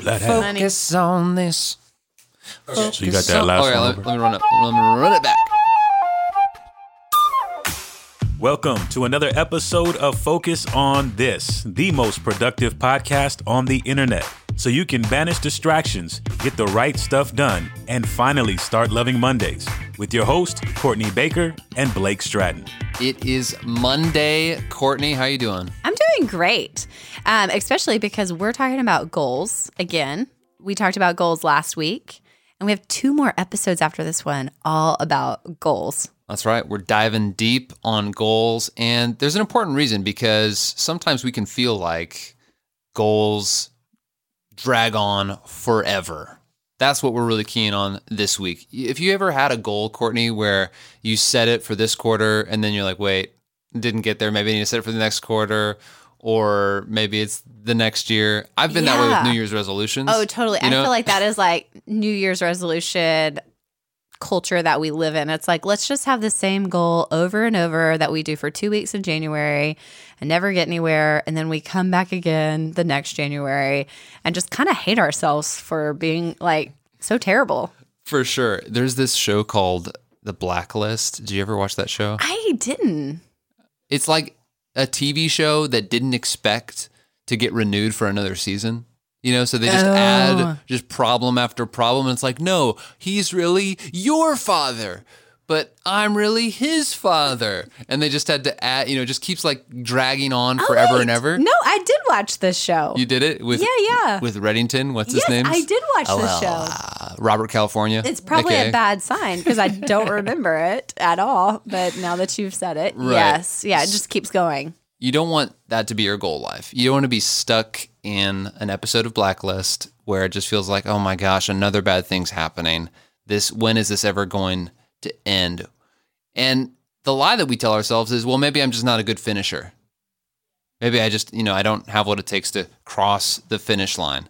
Blood hat. Focus on this. So you got that last oh, yeah, one. let, over? let me run it. Let me run it back. Welcome to another episode of Focus on This, the most productive podcast on the internet. So you can banish distractions, get the right stuff done, and finally start loving Mondays with your host, Courtney Baker and Blake Stratton. It is Monday. Courtney, how you doing? I'm doing great, um, especially because we're talking about goals again. We talked about goals last week, and we have two more episodes after this one all about goals. That's right. We're diving deep on goals. And there's an important reason because sometimes we can feel like goals drag on forever. That's what we're really keen on this week. If you ever had a goal, Courtney, where you set it for this quarter and then you're like, wait, didn't get there. Maybe I need to set it for the next quarter. Or maybe it's the next year. I've been that way with New Year's resolutions. Oh, totally. You I know? feel like that is like New Year's resolution culture that we live in. It's like, let's just have the same goal over and over that we do for two weeks in January and never get anywhere. And then we come back again the next January and just kind of hate ourselves for being like so terrible. For sure. There's this show called The Blacklist. Did you ever watch that show? I didn't. It's like a TV show that didn't expect to get renewed for another season. You know, so they just Oh. add just problem after problem. And it's like, no, he's really your father, but I'm really his father. And they just had to add, you know, just keeps like dragging on forever Wait, and ever. No, I did watch this show. You did it with Yeah, yeah. with Reddington. What's yes, his name? I did watch Oh, this well, show. uh, Robert California. It's probably Okay. a bad sign because I don't remember it at all. But now that you've said it, Right. yes, yeah, it just keeps going. you don't want that to be your goal life. You don't want to be stuck in an episode of Blacklist where it just feels like, oh my gosh, another bad thing's happening. This when is this ever going to end? And the lie that we tell ourselves is, well, maybe I'm just not a good finisher. Maybe I just, you know, I don't have what it takes to cross the finish line.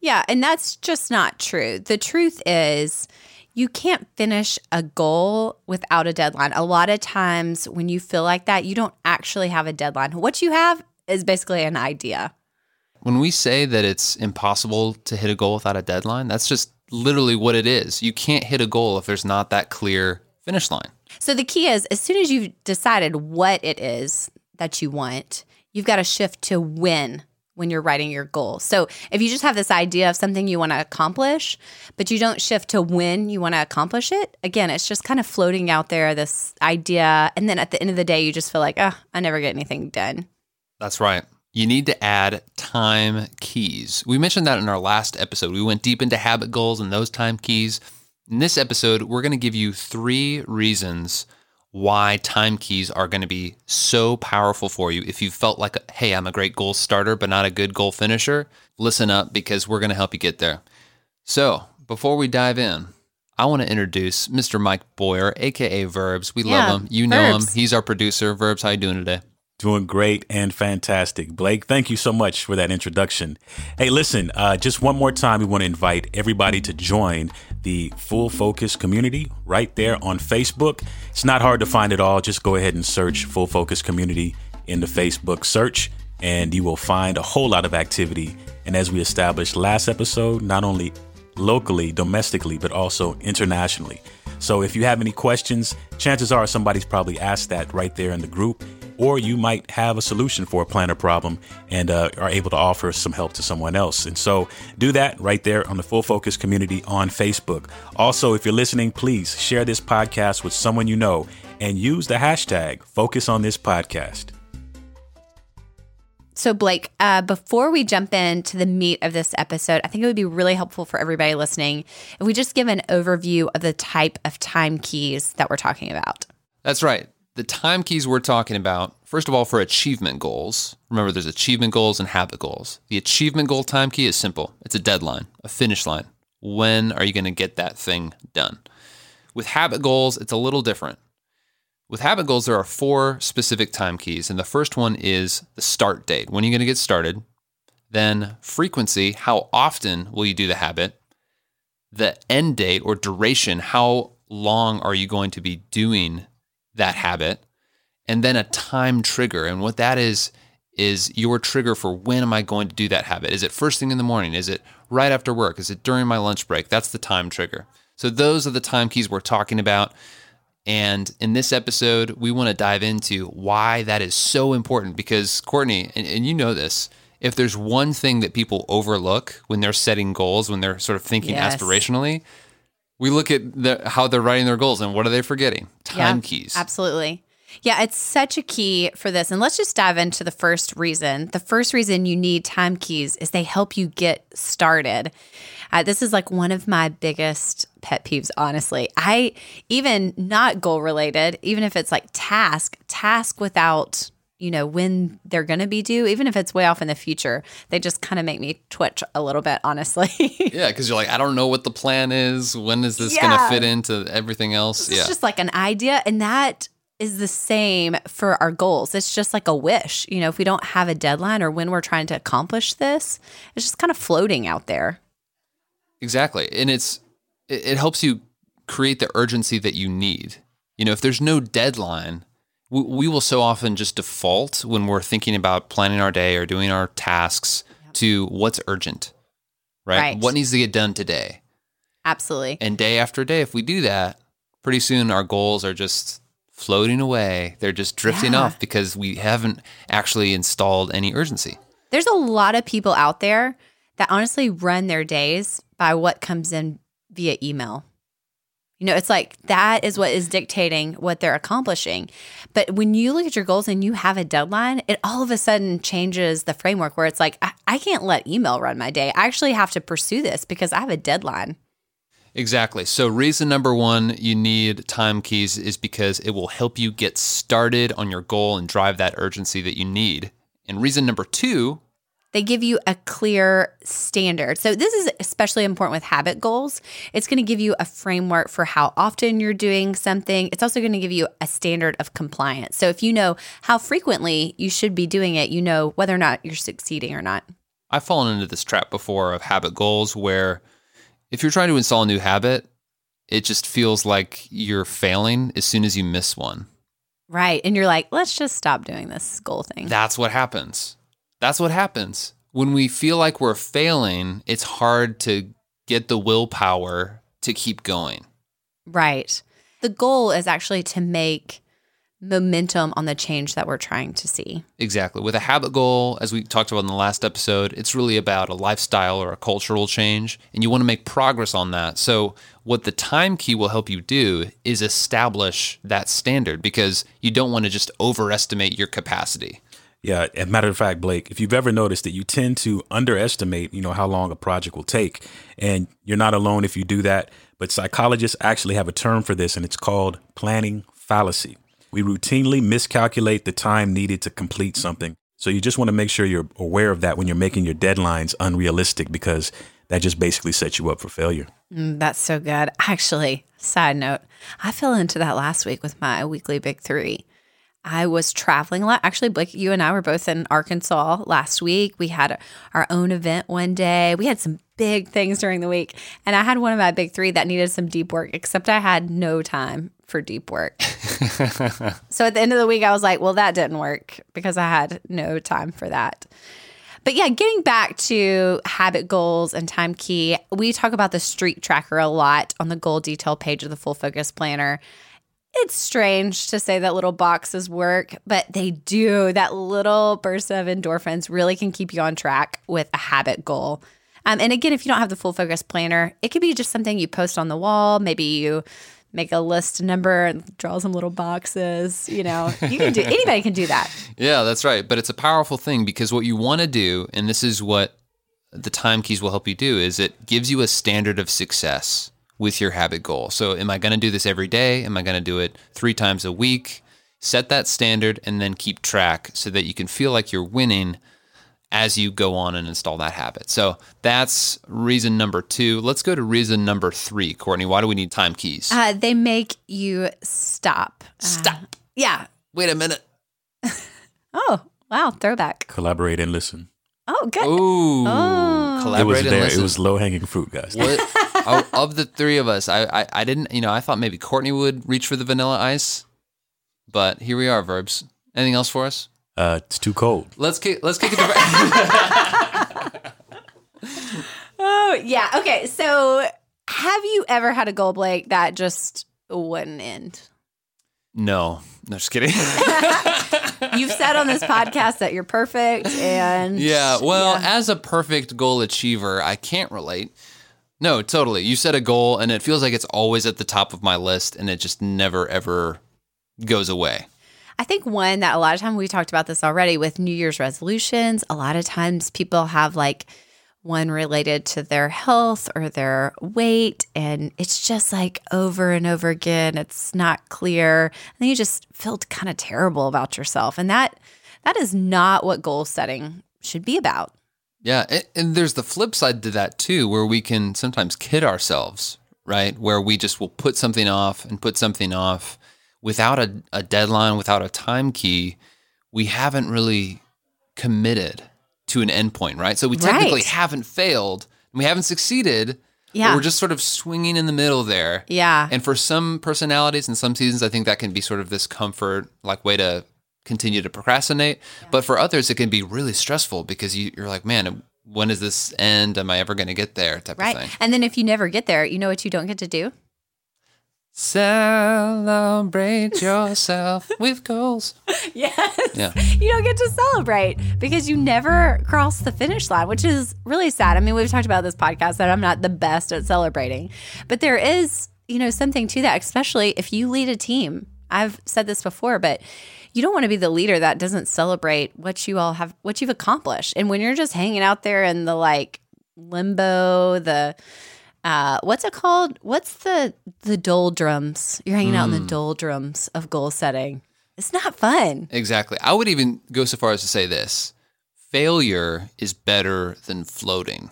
Yeah, and that's just not true. The truth is, you can't finish a goal without a deadline. A lot of times when you feel like that, you don't actually have a deadline. What you have is basically an idea. When we say that it's impossible to hit a goal without a deadline, that's just literally what it is. You can't hit a goal if there's not that clear finish line. So the key is as soon as you've decided what it is that you want, you've got to shift to when when you're writing your goal. So if you just have this idea of something you want to accomplish, but you don't shift to when you want to accomplish it, again, it's just kind of floating out there this idea and then at the end of the day you just feel like, "Oh, I never get anything done." That's right. You need to add time keys. We mentioned that in our last episode. We went deep into habit goals and those time keys. In this episode, we're going to give you three reasons why time keys are going to be so powerful for you. If you felt like, hey, I'm a great goal starter, but not a good goal finisher, listen up because we're going to help you get there. So, before we dive in, I want to introduce Mr. Mike Boyer, aka Verbs. We Yeah, love him. You know him. He's our producer. Verbs, how you doing today? Doing great and fantastic. Blake, thank you so much for that introduction. Hey, listen, uh, just one more time, we want to invite everybody to join the Full Focus community right there on Facebook. It's not hard to find it all. Just go ahead and search Full Focus Community in the Facebook search, and you will find a whole lot of activity. And as we established last episode, not only locally, domestically, but also internationally. So if you have any questions, chances are somebody's probably asked that right there in the group, or you might have a solution for a planner problem and uh, are able to offer some help to someone else. And so do that right there on the Full Focus community on Facebook. Also, if you're listening, please share this podcast with someone you know and use the hashtag Focus on This Podcast. So, Blake, uh, before we jump into the meat of this episode, I think it would be really helpful for everybody listening if we just give an overview of the type of time keys that we're talking about. That's right. The time keys we're talking about, first of all, for achievement goals. Remember, there's achievement goals and habit goals. The achievement goal time key is simple it's a deadline, a finish line. When are you going to get that thing done? With habit goals, it's a little different. With habit goals, there are four specific time keys. And the first one is the start date. When are you going to get started? Then frequency. How often will you do the habit? The end date or duration. How long are you going to be doing that habit? And then a time trigger. And what that is, is your trigger for when am I going to do that habit? Is it first thing in the morning? Is it right after work? Is it during my lunch break? That's the time trigger. So those are the time keys we're talking about. And in this episode, we want to dive into why that is so important because, Courtney, and, and, you know this, if there's one thing that people overlook when they're setting goals, when they're sort of thinking yes. aspirationally, we look at the, how they're writing their goals and what are they forgetting? Time yeah, keys. Absolutely. Yeah, it's such a key for this. And let's just dive into the first reason. The first reason you need time keys is they help you get started. Uh, this is like one of my biggest pet peeves, honestly. I even not goal related, even if it's like task, task without you know when they're going to be due even if it's way off in the future they just kind of make me twitch a little bit honestly yeah because you're like i don't know what the plan is when is this yeah. going to fit into everything else it's yeah. just like an idea and that is the same for our goals. It's just like a wish. You know, if we don't have a deadline or when we're trying to accomplish this, it's just kind of floating out there. Exactly. And it's it helps you create the urgency that you need. You know, if there's no deadline, we, we will so often just default when we're thinking about planning our day or doing our tasks yep. to what's urgent. Right? right? What needs to get done today? Absolutely. And day after day if we do that, pretty soon our goals are just floating away. They're just drifting yeah. off because we haven't actually installed any urgency. There's a lot of people out there that honestly run their days by what comes in via email. You know, it's like that is what is dictating what they're accomplishing. But when you look at your goals and you have a deadline, it all of a sudden changes the framework where it's like, I, I can't let email run my day. I actually have to pursue this because I have a deadline. Exactly. So, reason number one you need time keys is because it will help you get started on your goal and drive that urgency that you need. And reason number two, they give you a clear standard. So, this is especially important with habit goals. It's going to give you a framework for how often you're doing something. It's also going to give you a standard of compliance. So, if you know how frequently you should be doing it, you know whether or not you're succeeding or not. I've fallen into this trap before of habit goals where if you're trying to install a new habit, it just feels like you're failing as soon as you miss one. Right. And you're like, let's just stop doing this goal thing. That's what happens. That's what happens. When we feel like we're failing, it's hard to get the willpower to keep going. Right. The goal is actually to make momentum on the change that we're trying to see. Exactly. With a habit goal, as we talked about in the last episode, it's really about a lifestyle or a cultural change, and you want to make progress on that. So, what the time key will help you do is establish that standard because you don't want to just overestimate your capacity. Yeah, as a matter of fact, Blake, if you've ever noticed that you tend to underestimate, you know, how long a project will take, and you're not alone if you do that, but psychologists actually have a term for this and it's called planning fallacy. We routinely miscalculate the time needed to complete something. So you just want to make sure you're aware of that when you're making your deadlines unrealistic because that just basically sets you up for failure. Mm, that's so good. Actually, side note, I fell into that last week with my weekly big three. I was traveling a lot. Actually, Blake, you and I were both in Arkansas last week. We had our own event one day. We had some big things during the week. And I had one of my big three that needed some deep work, except I had no time for deep work. so at the end of the week, I was like, well, that didn't work because I had no time for that. But yeah, getting back to habit goals and time key, we talk about the streak tracker a lot on the goal detail page of the full focus planner. It's strange to say that little boxes work, but they do. That little burst of endorphins really can keep you on track with a habit goal. Um, and again, if you don't have the full focus planner, it could be just something you post on the wall. Maybe you make a list number and draw some little boxes. You know, you can do anybody can do that. Yeah, that's right. But it's a powerful thing because what you want to do, and this is what the time keys will help you do, is it gives you a standard of success with your habit goal. So, am I going to do this every day? Am I going to do it three times a week? Set that standard and then keep track so that you can feel like you're winning as you go on and install that habit. So that's reason number two. Let's go to reason number three. Courtney, why do we need time keys? Uh, they make you stop. Stop. Uh, yeah. Wait a minute. oh, wow. Throwback. Collaborate and listen. Oh, good. Ooh. Oh. Collaborate it was there. Listen. It was low hanging fruit, guys. What, oh, of the three of us, I, I, I didn't, you know, I thought maybe Courtney would reach for the Vanilla Ice, but here we are, verbs. Anything else for us? Uh, it's too cold. Let's kick. Let's kick it to. Oh, yeah. Okay. So, have you ever had a goal, Blake, that just wouldn't end? no, no, just kidding. You've said on this podcast that you're perfect, and yeah. Well, Yeah. as a perfect goal achiever, I can't relate. No, totally. You set a goal, and it feels like it's always at the top of my list, and it just never ever goes away. I think one that a lot of time we talked about this already with New Year's resolutions. A lot of times people have like one related to their health or their weight, and it's just like over and over again. It's not clear, and then you just feel kind of terrible about yourself, and that that is not what goal setting should be about. Yeah, and, and there's the flip side to that too, where we can sometimes kid ourselves, right? Where we just will put something off and put something off without a, a deadline, without a time key. We haven't really committed to an endpoint, right? So we technically Right. haven't failed, and we haven't succeeded. Yeah. But we're just sort of swinging in the middle there. Yeah. And for some personalities and some seasons, I think that can be sort of this comfort, like way to continue to procrastinate. But for others, it can be really stressful because you, you're like, man, when does this end? Am I ever going to get there? Type Right. of thing. And then if you never get there, you know what you don't get to do? Celebrate yourself with goals. Yes. Yeah. You don't get to celebrate because you never cross the finish line, which is really sad. I mean, we've talked about this podcast that I'm not the best at celebrating, but there is, you know, something to that, especially if you lead a team. I've said this before, but you don't want to be the leader that doesn't celebrate what you all have, what you've accomplished. And when you're just hanging out there in the like limbo, the, uh, what's it called? What's the the doldrums? You're hanging out in the doldrums of goal setting. It's not fun. Exactly. I would even go so far as to say this failure is better than floating.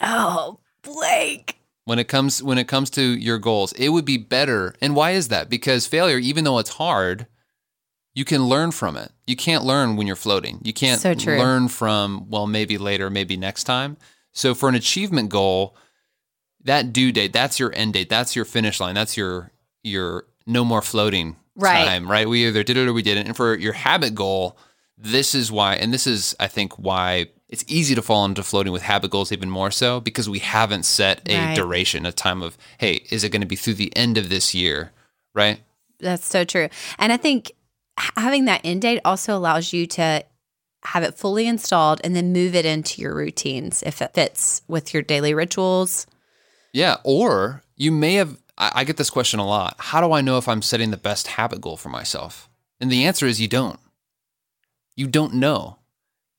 Oh, Blake. when it comes when it comes to your goals it would be better and why is that because failure even though it's hard you can learn from it. You can't learn when you're floating. You can't So learn from well maybe later maybe next time. So for an achievement goal that due date that's your end date. That's your finish line. That's your your no more floating Right. time right? We either did it or we didn't. And for your habit goal this is why and this is i think why it's easy to fall into floating with habit goals even more so because we haven't set a Right. duration a time of hey is it going to be through the end of this year right? That's so true. And I think having that end date also allows you to have it fully installed and then move it into your routines if it fits with your daily rituals. yeah or you may have I, I get this question a lot. How do i know if i'm setting the best habit goal for myself? And the answer is you don't. You don't know.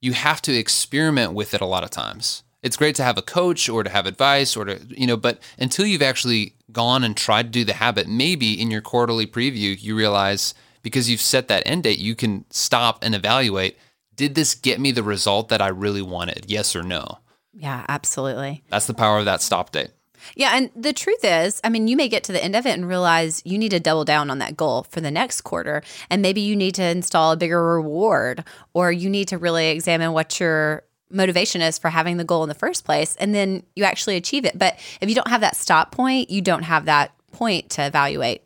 You have to experiment with it a lot of times. It's great to have a coach or to have advice or to you know but until you've actually gone and tried to do the habit maybe in your quarterly preview you realize because you've set that end date you can stop and evaluate did this get me the result that i really wanted yes or no Yeah, absolutely. that's the power of that stop date Yeah, and the truth is, I mean, you may get to the end of it and realize you need to double down on that goal for the next quarter. And maybe you need to install a bigger reward or you need to really examine what your motivation is for having the goal in the first place. And then you actually achieve it. But if you don't have that stop point, you don't have that point to evaluate.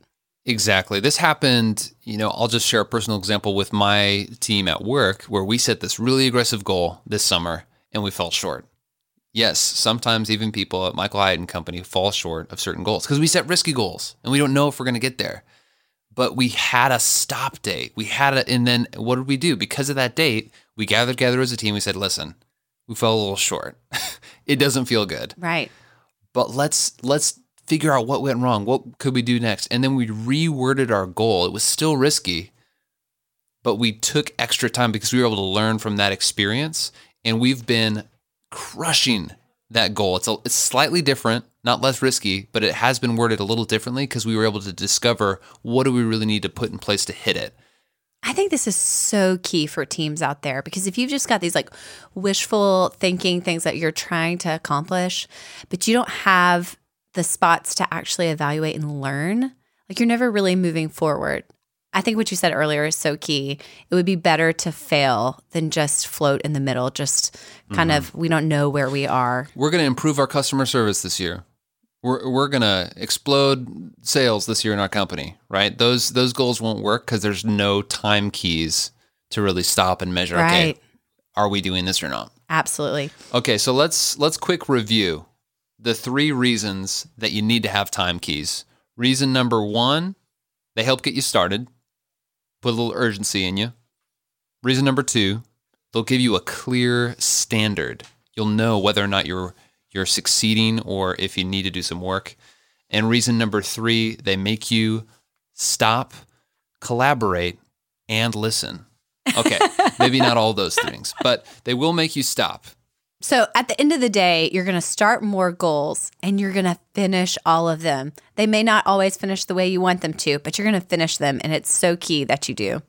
Exactly. This happened, you know, I'll just share a personal example with my team at work where we set this really aggressive goal this summer and we fell short. Yes, sometimes even people at Michael Hyatt and Company fall short of certain goals because we set risky goals and we don't know if we're going to get there. But we had a stop date. We had it, and then what did we do? Because of that date, we gathered together as a team. We said, "Listen, we fell a little short. it doesn't feel good." Right. but let's let's figure out what went wrong. What could we do next? And then we reworded our goal. It was still risky, but we took extra time because we were able to learn from that experience. And we've been crushing that goal. It's a, it's slightly different, not less risky, but it has been worded a little differently because we were able to discover what do we really need to put in place to hit it. I think this is so key for teams out there because if you've just got these like wishful thinking things that you're trying to accomplish, but you don't have the spots to actually evaluate and learn, like you're never really moving forward. I think what you said earlier is so key. It would be better to fail than just float in the middle, just kind mm-hmm. of, we don't know where we are. We're going to improve our customer service this year. We're, we're going to explode sales this year in our company, right? Those those goals won't work because there's no time keys to really stop and measure. Right. Okay, are we doing this or not? Absolutely. Okay, so let's let's quick review the three reasons that you need to have time keys. Reason number one, they help get you started, put a little urgency in you. Reason number two, they'll give you a clear standard. You'll know whether or not you're you're succeeding or if you need to do some work. And reason number three, they make you stop, collaborate, and listen. Okay, maybe not all those things, but they will make you stop. So at the end of the day, you're going to start more goals and you're going to finish all of them. They may not always finish the way you want them to, but you're going to finish them. And it's so key that you do.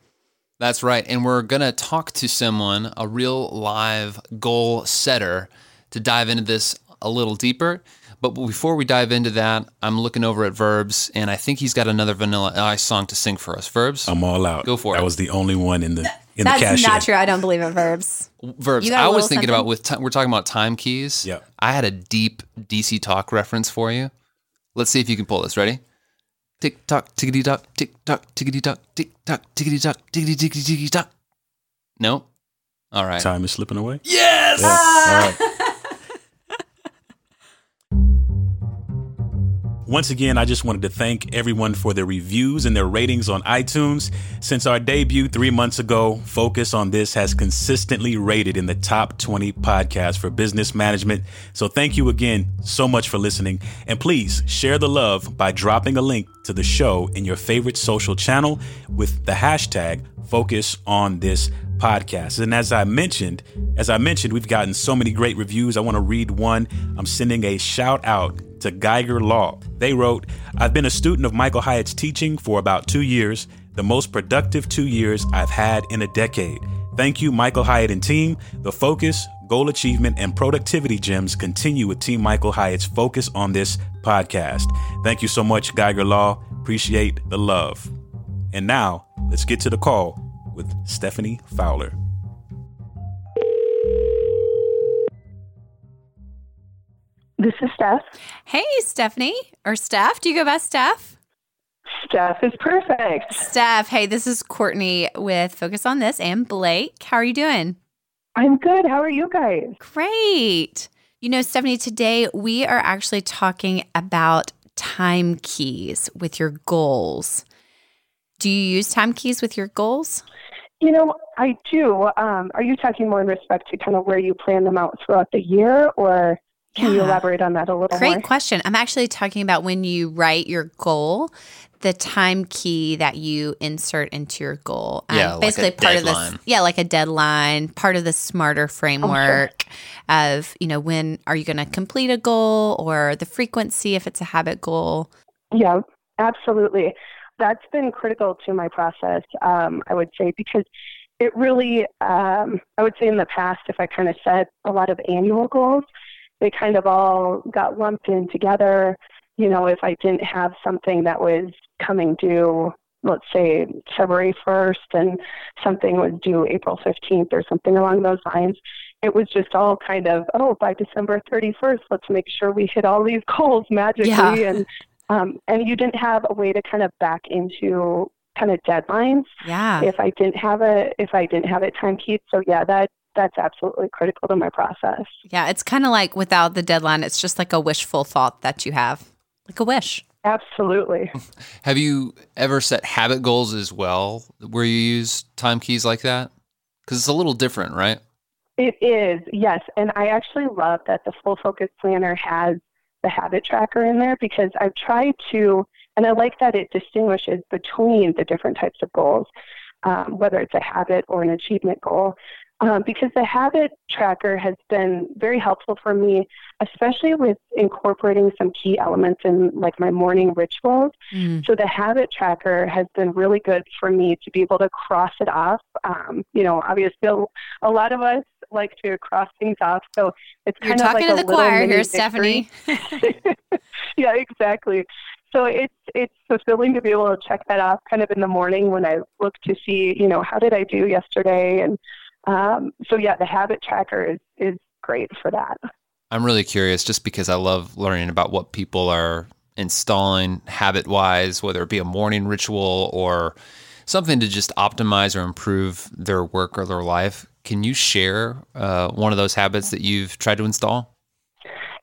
That's right. And we're going to talk to someone, a real live goal setter, to dive into this a little deeper. But before we dive into that, I'm looking over at Verbs, and I think he's got another Vanilla Ice song to sing for us. Verbs, I'm all out. Go for that it. I was the only one in the in That's the cashier. not true. I don't believe in verbs. Verbs. You got a I was thinking something? about with ti we're talking about time keys. Yeah. I had a deep DC talk reference for you. Let's see if you can pull this. Ready? Tick tock, tickety tock, tick tock, tickety tock, tick tock, tickety tock, tickety tickety tickety tock. No. All right. Time is slipping away. Yes. Yeah. All right. Once again, I just wanted to thank everyone for their reviews and their ratings on iTunes. Since our debut three months ago, Focus on This has consistently rated in the top 20 podcasts for business management. So thank you again so much for listening. And please share the love by dropping a link to the show in your favorite social channel with the hashtag Focus on This podcast. And as I mentioned, as I mentioned, we've gotten so many great reviews. I want to read one. I'm sending a shout out to Geiger Law. They wrote, I've been a student of Michael Hyatt's teaching for about two years, the most productive two years I've had in a decade. Thank you, Michael Hyatt and team. The focus, goal achievement, and productivity gems continue with Team Michael Hyatt's focus on this podcast. Thank you so much, Geiger Law. Appreciate the love. And now, let's get to the call with Stephanie Fowler. This is Steph. Hey, Stephanie or Steph. Do you go by Steph? Steph is perfect. Steph, hey, this is Courtney with Focus on This and Blake. How are you doing? I'm good. How are you guys? Great. You know, Stephanie, today we are actually talking about time keys with your goals. Do you use time keys with your goals? You know, I do. Um, are you talking more in respect to kind of where you plan them out throughout the year, or can you elaborate on that a little bit? Great more? question. I'm actually talking about when you write your goal, the time key that you insert into your goal. Um, Yeah, like a basically part of deadline. this. Yeah, like a deadline, part of the SMARTER framework of, you know, when are you going to complete a goal or the frequency if it's a habit goal. Yeah, absolutely. That's been critical to my process, um, I would say, because it really, um, I would say in the past, if I kind of set a lot of annual goals, they kind of all got lumped in together. You know, if I didn't have something that was coming due, let's say February 1st, and something was due April 15th or something along those lines, it was just all kind of, oh, by December 31st, let's make sure we hit all these goals magically. Yeah. And um, and you didn't have a way to kind of back into kind of deadlines Yeah. if I didn't have a if I didn't have it time keyed. So yeah, that that's absolutely critical to my process. Yeah. It's kind of like without the deadline, it's just like a wishful thought that you have, like a wish. Absolutely. Have you ever set habit goals as well, where you use time keys like that? Because it's a little different, right? It is, yes. And I actually love that the full focus planner has the habit tracker in there because I've tried to, and I like that it distinguishes between the different types of goals, um, whether it's a habit or an achievement goal. Um, because the habit tracker has been very helpful for me, especially with incorporating some key elements in like my morning rituals. Mm. So the habit tracker has been really good for me to be able to cross it off. Um, you know, obviously a, lot of us like to cross things off, so it's You're kind of talking like to a the little choir here, victory. Stephanie. yeah, exactly. So it's it's fulfilling to be able to check that off kind of in the morning when I look to see, you know, how did I do yesterday, and um, so yeah, the habit tracker is is great for that. I'm really curious just because I love learning about what people are installing habit wise, whether it be a morning ritual or something to just optimize or improve their work or their life, can you share uh, one of those habits that you've tried to install?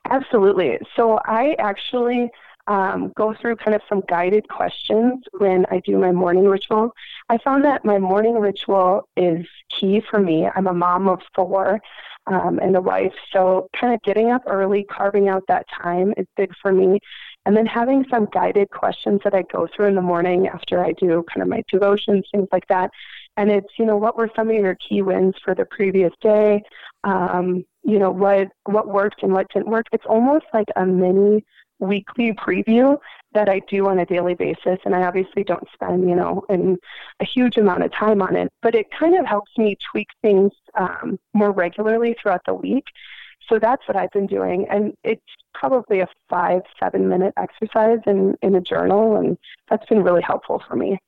Absolutely. So I actually um, go through kind of some guided questions when I do my morning ritual. I found that my morning ritual is key for me. I'm a mom of four um, and a wife, so kind of getting up early, carving out that time is big for me. And then having some guided questions that I go through in the morning after I do kind of my devotions, things like that. And it's, you know, what were some of your key wins for the previous day? Um, you know, what what worked and what didn't work. It's almost like a mini weekly preview that I do on a daily basis. And I obviously don't spend, you know, in a huge amount of time on it, but it kind of helps me tweak things um, more regularly throughout the week. So that's what I've been doing. And it's probably a five, seven minute exercise in, in a journal. And that's been really helpful for me.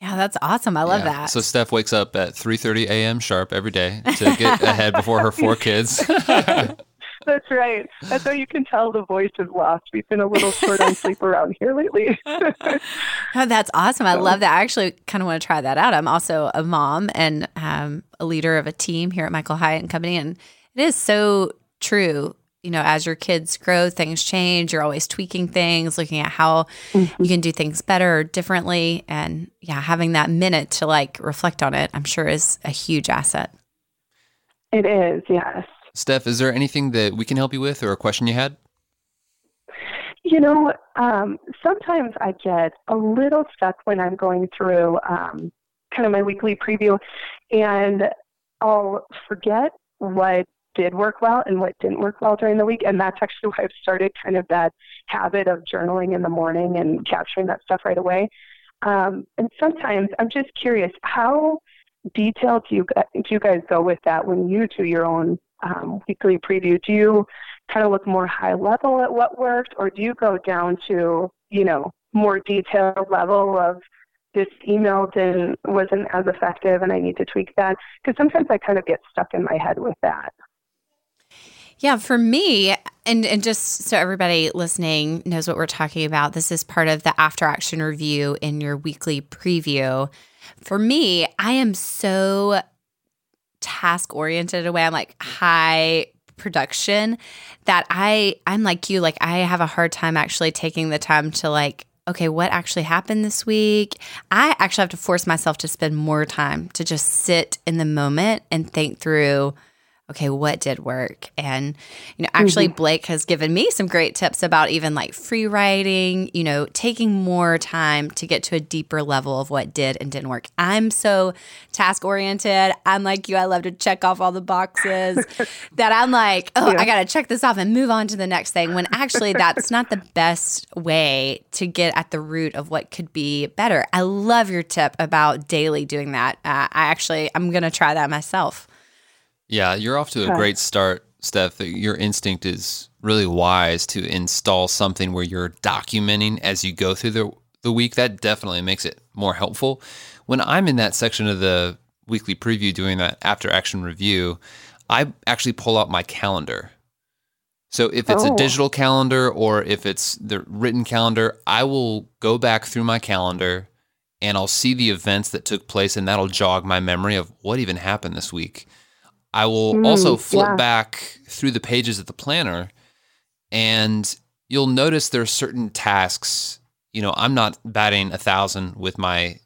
Yeah, that's awesome. I love yeah. that. So Steph wakes up at 3:30 a.m. sharp every day to get ahead before her four kids. That's right. That's how you can tell the voice is lost. We've been a little short on sleep around here lately. oh, that's awesome. I love that. I actually kind of want to try that out. I'm also a mom and um, a leader of a team here at Michael Hyatt and Company, and it is so true. You know, as your kids grow, things change. You're always tweaking things, looking at how mm-hmm. you can do things better or differently. And yeah, having that minute to like reflect on it, I'm sure is a huge asset. It is, yes. Steph, is there anything that we can help you with or a question you had? You know, um, sometimes I get a little stuck when I'm going through um, kind of my weekly preview, and I'll forget what did work well and what didn't work well during the week. And that's actually why I've started kind of that habit of journaling in the morning and capturing that stuff right away. Um, and sometimes I'm just curious, how detailed do you, do you guys go with that when you do your own um, weekly preview, do you kind of look more high level at what worked, or do you go down to you know more detailed level of this email didn't wasn't as effective and I need to tweak that? Because sometimes I kind of get stuck in my head with that. Yeah, for me, and, and just so everybody listening knows what we're talking about, this is part of the after action review in your weekly preview. For me, I am so task oriented away. I'm like high production that I I'm like you like I have a hard time actually taking the time to like okay what actually happened this week I actually have to force myself to spend more time to just sit in the moment and think through okay, what did work? And, you know, actually, mm-hmm. Blake has given me some great tips about even like free writing, you know, taking more time to get to a deeper level of what did and didn't work. I'm so task oriented. I'm like you, I love to check off all the boxes that I'm like, oh, yeah. I got to check this off and move on to the next thing. When actually, that's not the best way to get at the root of what could be better. I love your tip about daily doing that. Uh, I actually, I'm going to try that myself. Yeah, you're off to a great start, Steph. Your instinct is really wise to install something where you're documenting as you go through the the week. That definitely makes it more helpful. When I'm in that section of the weekly preview doing that after action review, I actually pull out my calendar. So if it's oh. a digital calendar or if it's the written calendar, I will go back through my calendar and I'll see the events that took place and that'll jog my memory of what even happened this week. I will mm, also flip yeah. back through the pages of the planner and you'll notice there are certain tasks. You know, I'm not batting a thousand with my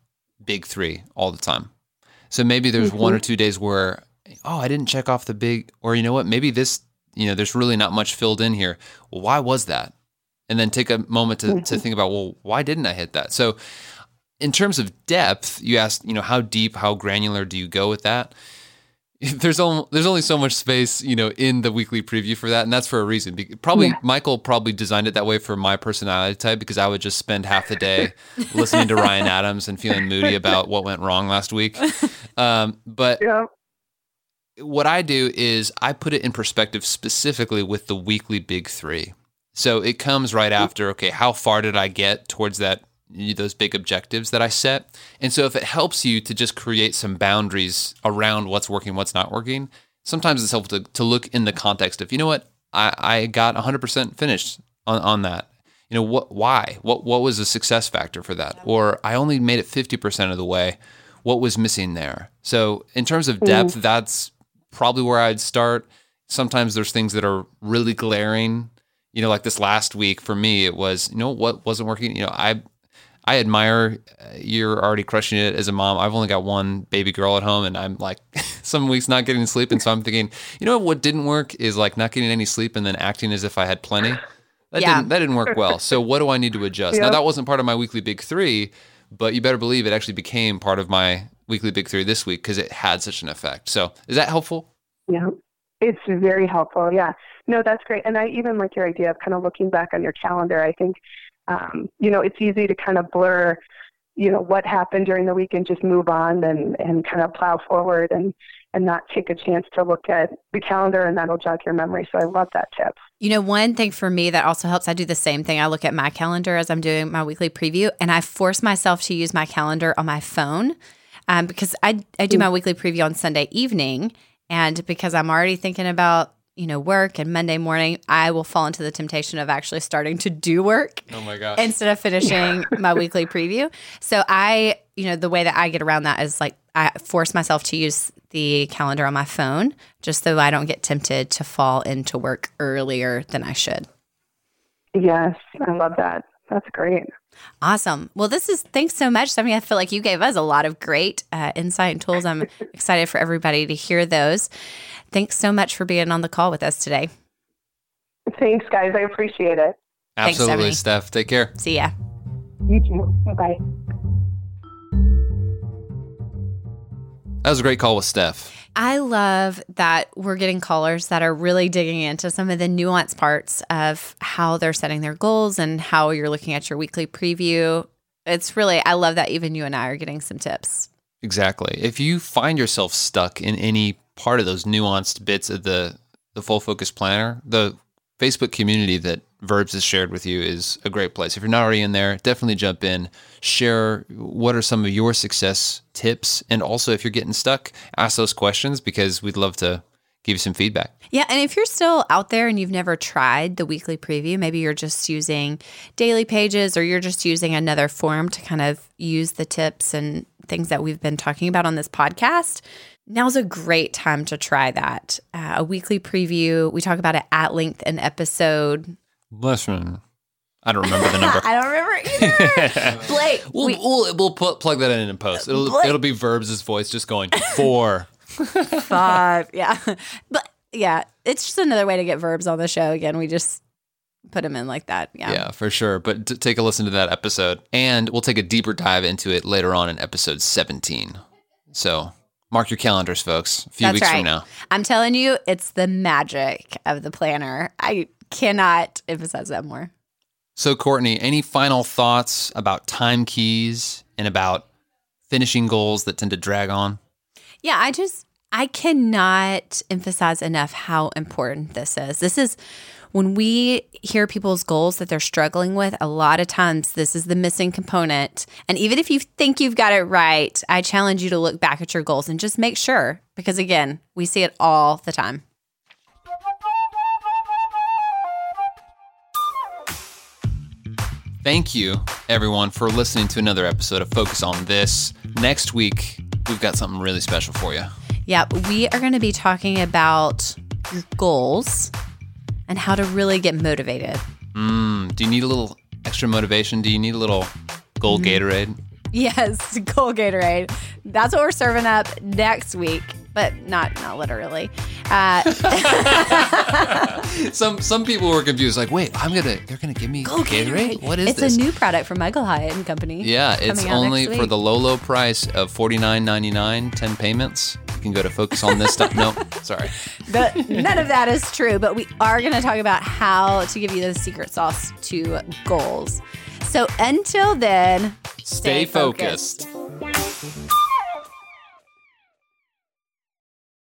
big three all the time. So maybe there's mm-hmm. one or two days where, oh, I didn't check off the big, or you know what, maybe this, you know, there's really not much filled in here. Well, why was that? And then take a moment to, mm-hmm. to think about, well, why didn't I hit that? So in terms of depth, you asked, you know, how deep, how granular do you go with that? there's only there's only so much space you know in the weekly preview for that and that's for a reason probably yeah. michael probably designed it that way for my personality type because i would just spend half the day listening to ryan adams and feeling moody about what went wrong last week um, but yeah. what i do is i put it in perspective specifically with the weekly big three so it comes right after okay how far did i get towards that those big objectives that I set. And so if it helps you to just create some boundaries around what's working, what's not working, sometimes it's helpful to, to look in the context of, you know what, I, I got 100% finished on, on that. You know what? Why? What what was the success factor for that? Or I only made it fifty percent of the way. What was missing there? So in terms of mm-hmm. depth, that's probably where I'd start. Sometimes there's things that are really glaring. You know, like this last week for me, it was you know what wasn't working. You know, I I admire uh, you're already crushing it as a mom. I've only got one baby girl at home, and I'm like some weeks not getting sleep, and so I'm thinking, you know what didn't work is like not getting any sleep and then acting as if I had plenty. That Yeah. didn't that didn't work well. So what do I need to adjust? Now that wasn't part of my weekly big three, but you better believe it actually became part of my weekly big three this week because it had such an effect. So is that helpful? Yeah, it's very helpful. Yeah, no, that's great. And I even like your idea of kind of looking back on your calendar. I think, um, you know, it's easy to kind of blur, you know, what happened during the week and just move on and and kind of plow forward and and not take a chance to look at the calendar and that'll jog your memory. So I love that tip. You know, one thing for me that also helps, I do the same thing. I look at my calendar as I'm doing my weekly preview, and I force myself to use my calendar on my phone um, because I, I do my weekly preview on Sunday evening. And because I'm already thinking about, you know, work and Monday morning, I will fall into the temptation of actually starting to do work Oh my gosh. instead of finishing my weekly preview. So I, you know, the way that I get around that is like I force myself to use the calendar on my phone just so I don't get tempted to fall into work earlier than I should. Yes, I love that. That's great. Awesome. Well, this is thanks so much. Stephanie. I feel like you gave us a lot of great uh, insight and tools. I'm excited for everybody to hear those. Thanks so much for being on the call with us today. Thanks, guys. I appreciate it. Absolutely, Stephanie. Steph. Take care. See ya. You too. Bye. That was a great call with Steph. I love that we're getting callers that are really digging into some of the nuanced parts of how they're setting their goals and how you're looking at your weekly preview. It's really, I love that even you and I are getting some tips. Exactly. If you find yourself stuck in any part of those nuanced bits of the the full focus planner, the Facebook community that Verbs has shared with you is a great place. If you're not already in there, definitely jump in, share what are some of your success tips, and also if you're getting stuck, ask those questions because we'd love to give you some feedback. Yeah. And if you're still out there and you've never tried the weekly preview, maybe you're just using daily pages or you're just using another form to kind of use the tips and things that we've been talking about on this podcast. Now's a great time to try that. Uh, a weekly preview. We talk about it at length in episode. Listen, I don't remember the number. I don't remember either. Blake, We'll, we- we'll, we'll put, plug that in in post. It'll, Blake- it'll be Verbs' voice just going four. five. Yeah. But yeah, it's just another way to get verbs on the show. Again, we just put them in like that. Yeah. Yeah, for sure. But t- take a listen to that episode, and we'll take a deeper dive into it later on in episode 17. So mark your calendars, folks. A few That's weeks right. from now. I'm telling you, it's the magic of the planner. I cannot emphasize that more. So, Courtney, any final thoughts about time keys and about finishing goals that tend to drag on? Yeah, I just I cannot emphasize enough how important this is. This is when we hear people's goals that they're struggling with, a lot of times this is the missing component. And even if you think you've got it right, I challenge you to look back at your goals and just make sure because again, we see it all the time. Thank you, everyone, for listening to another episode of Focus on This. Next week, we've got something really special for you. Yeah, we are going to be talking about your goals and how to really get motivated. Mm, do you need a little extra motivation? Do you need a little gold Gatorade? Yes, Goal Gatorade. That's what we're serving up next week, but not not literally. Uh, Some some people were confused, like, wait, I'm gonna they're gonna give me Goal Gatorade? What is it's this? It's a new product from Michael Hyatt and Company. yeah, it's only for the low low price of forty nine ninety nine, ten payments. You can go to focus on this stuff. No, sorry. But none of that is true. But we are going to talk about how to give you the secret sauce to goals. So until then, Stay focused.